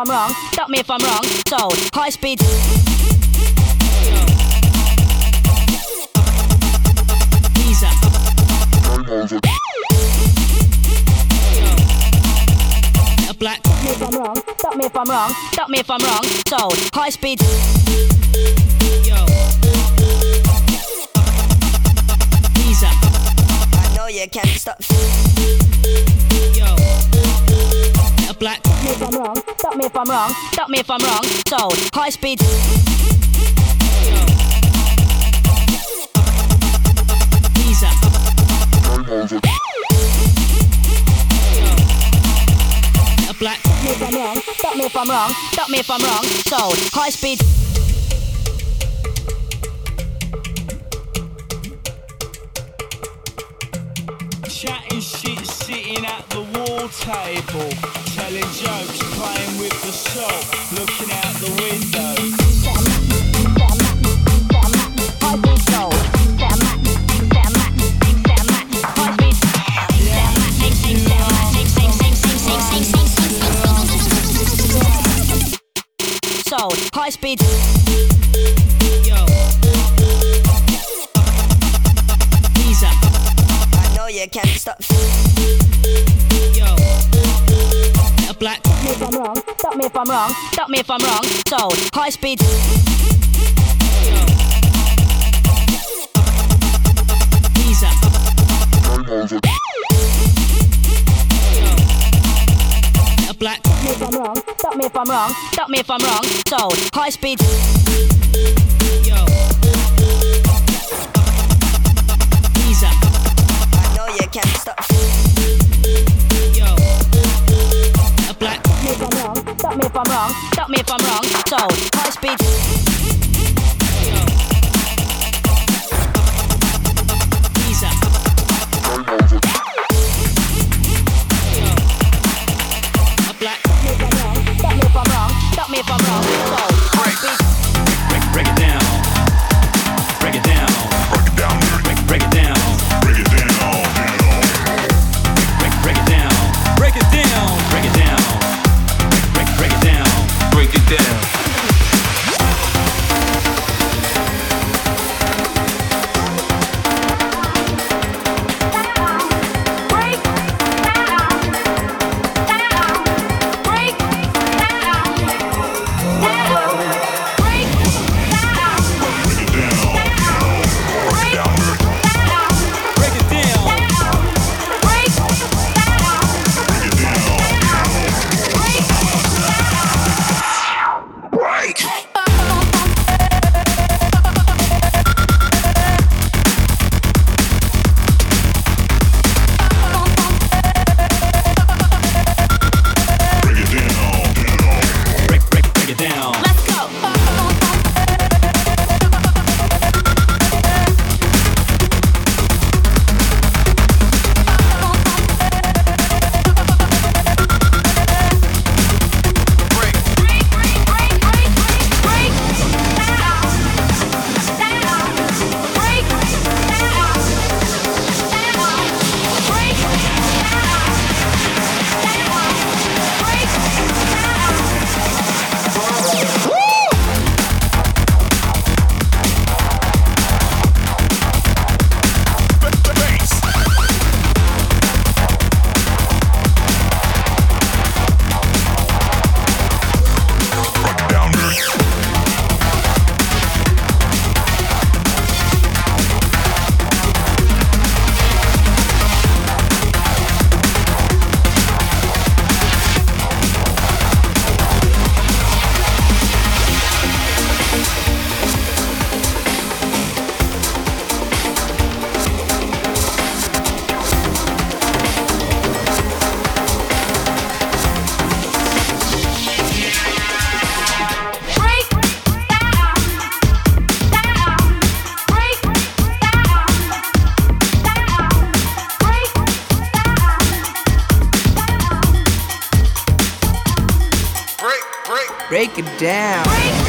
I'm wrong. Stop me if I'm wrong. Sold, high speed. Yo. Up. Yo. A black. Stop me if I'm wrong. Stop me if I'm wrong. Stop me if I'm wrong. Sold, high speed. Yo. Up. I know you can't stop. Yo. A black. Stop me if I'm wrong. Stop me if I'm wrong. Stop me if I'm wrong. Sold, high speed. A black. Stop me if I'm wrong. Stop me if I'm wrong. Stop me if I'm wrong. Sold, high speed. Chatting shit, sitting at the wall table, telling jokes, playing with the salt, looking out the window. Sold, high speed. Yo. Ease up. I know you can't stop. Yo. A black. Stop me if I'm wrong. Stop me if I'm wrong. Stop me if I'm wrong. Sold, high speed. Yo. Ease up. A black. Stop me if I'm wrong. Stop me if I'm wrong. Stop me if I'm wrong. Sold, high speed. Yo. Ease up. I know you can't stop. Stop me if I'm wrong. Stop me if I'm wrong. Sold, high speed. If I'm wrong. Stop Break it down. Break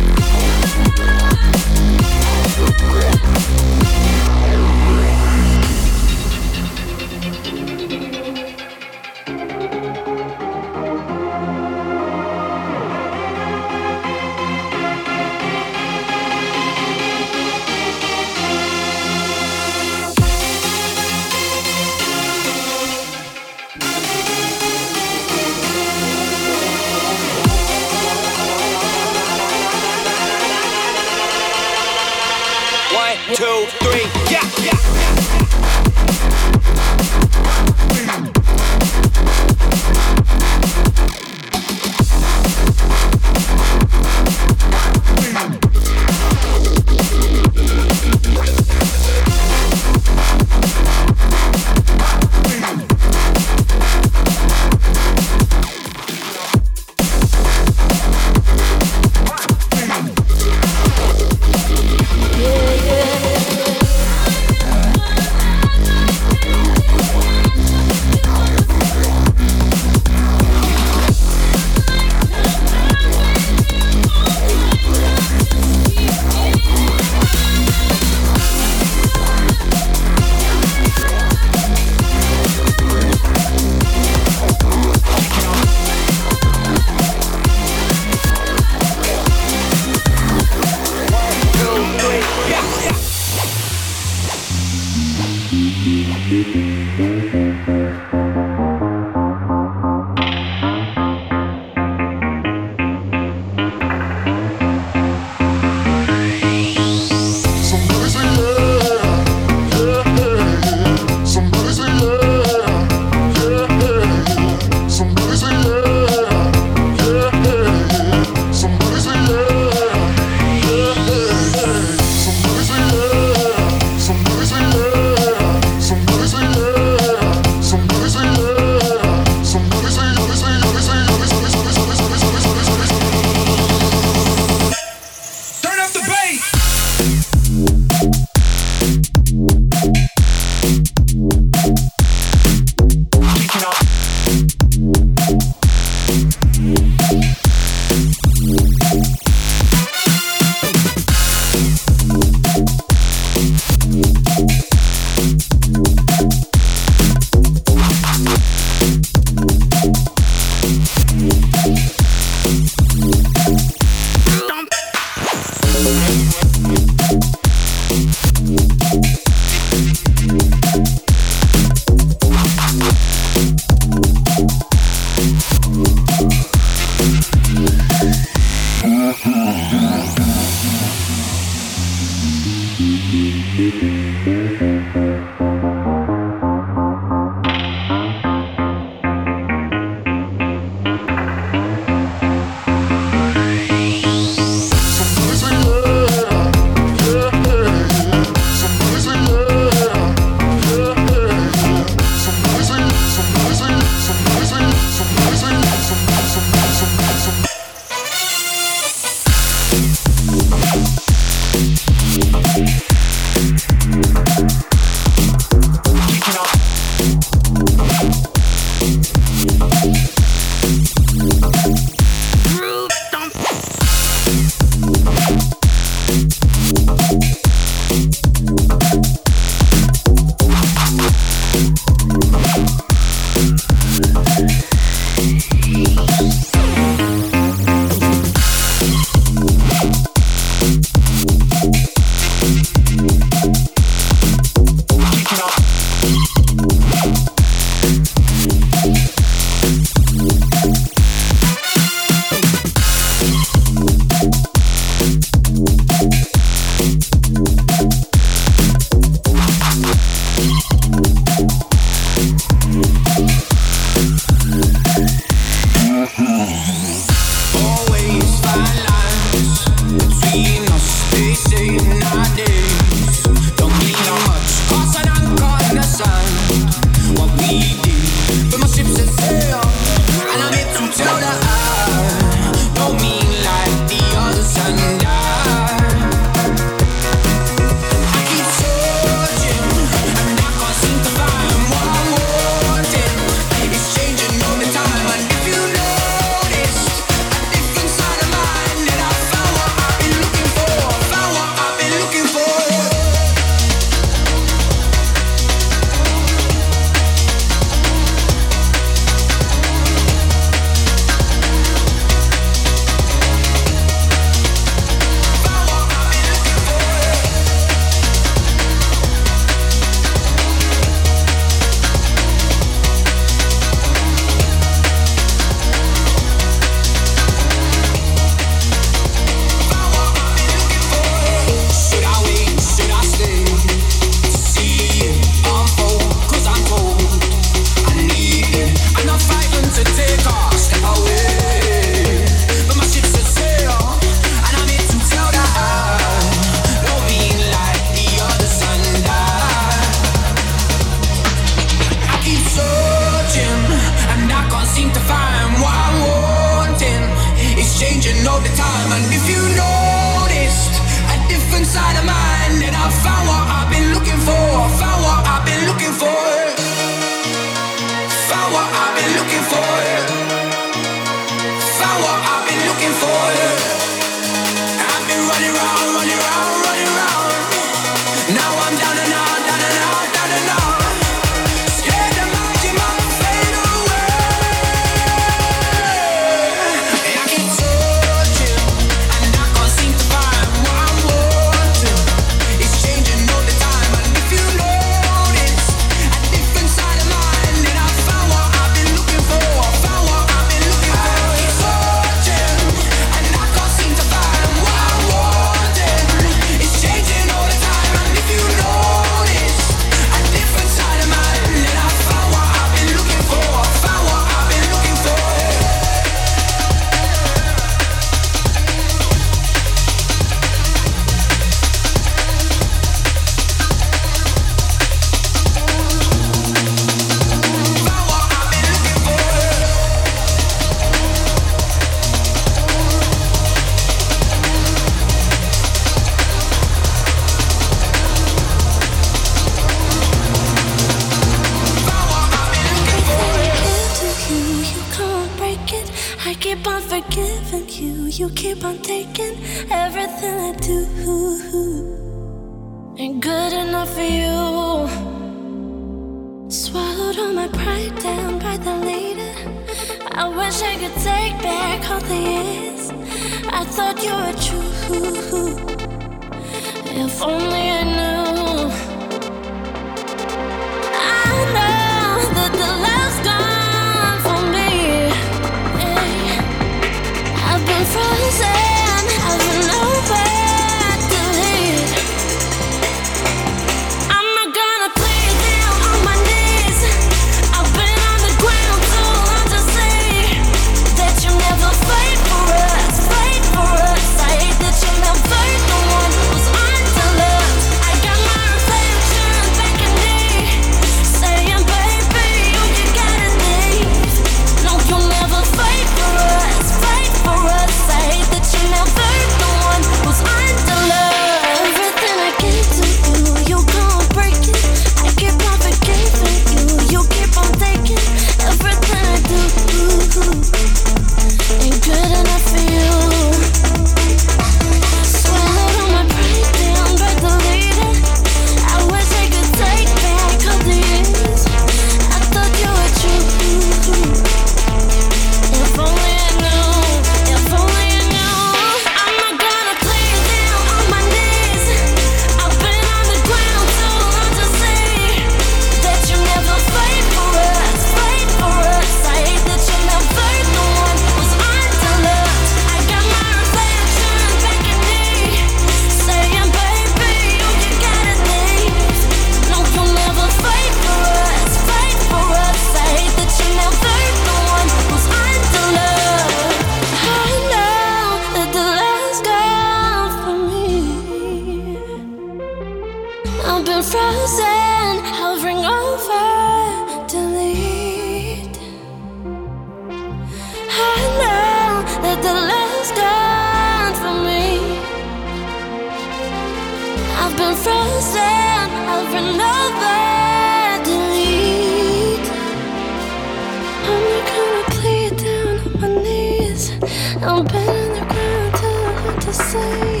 been underground too hard to say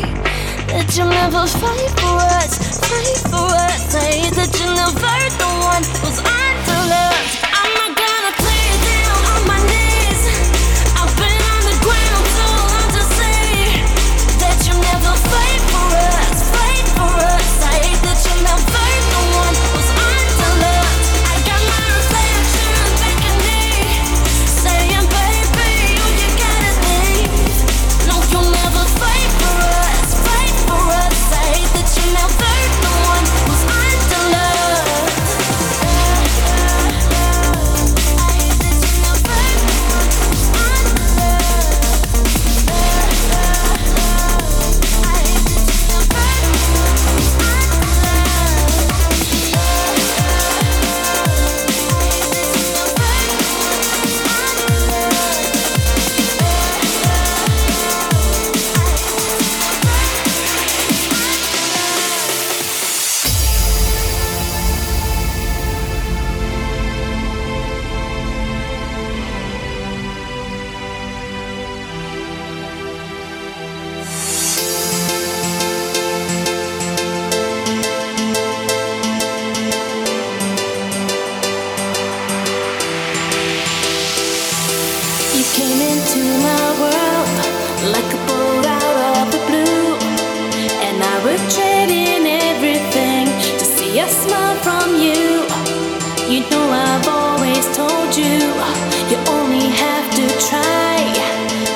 that you'll never fight for us, fight for us. Say that you're never the one who's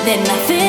Then nothing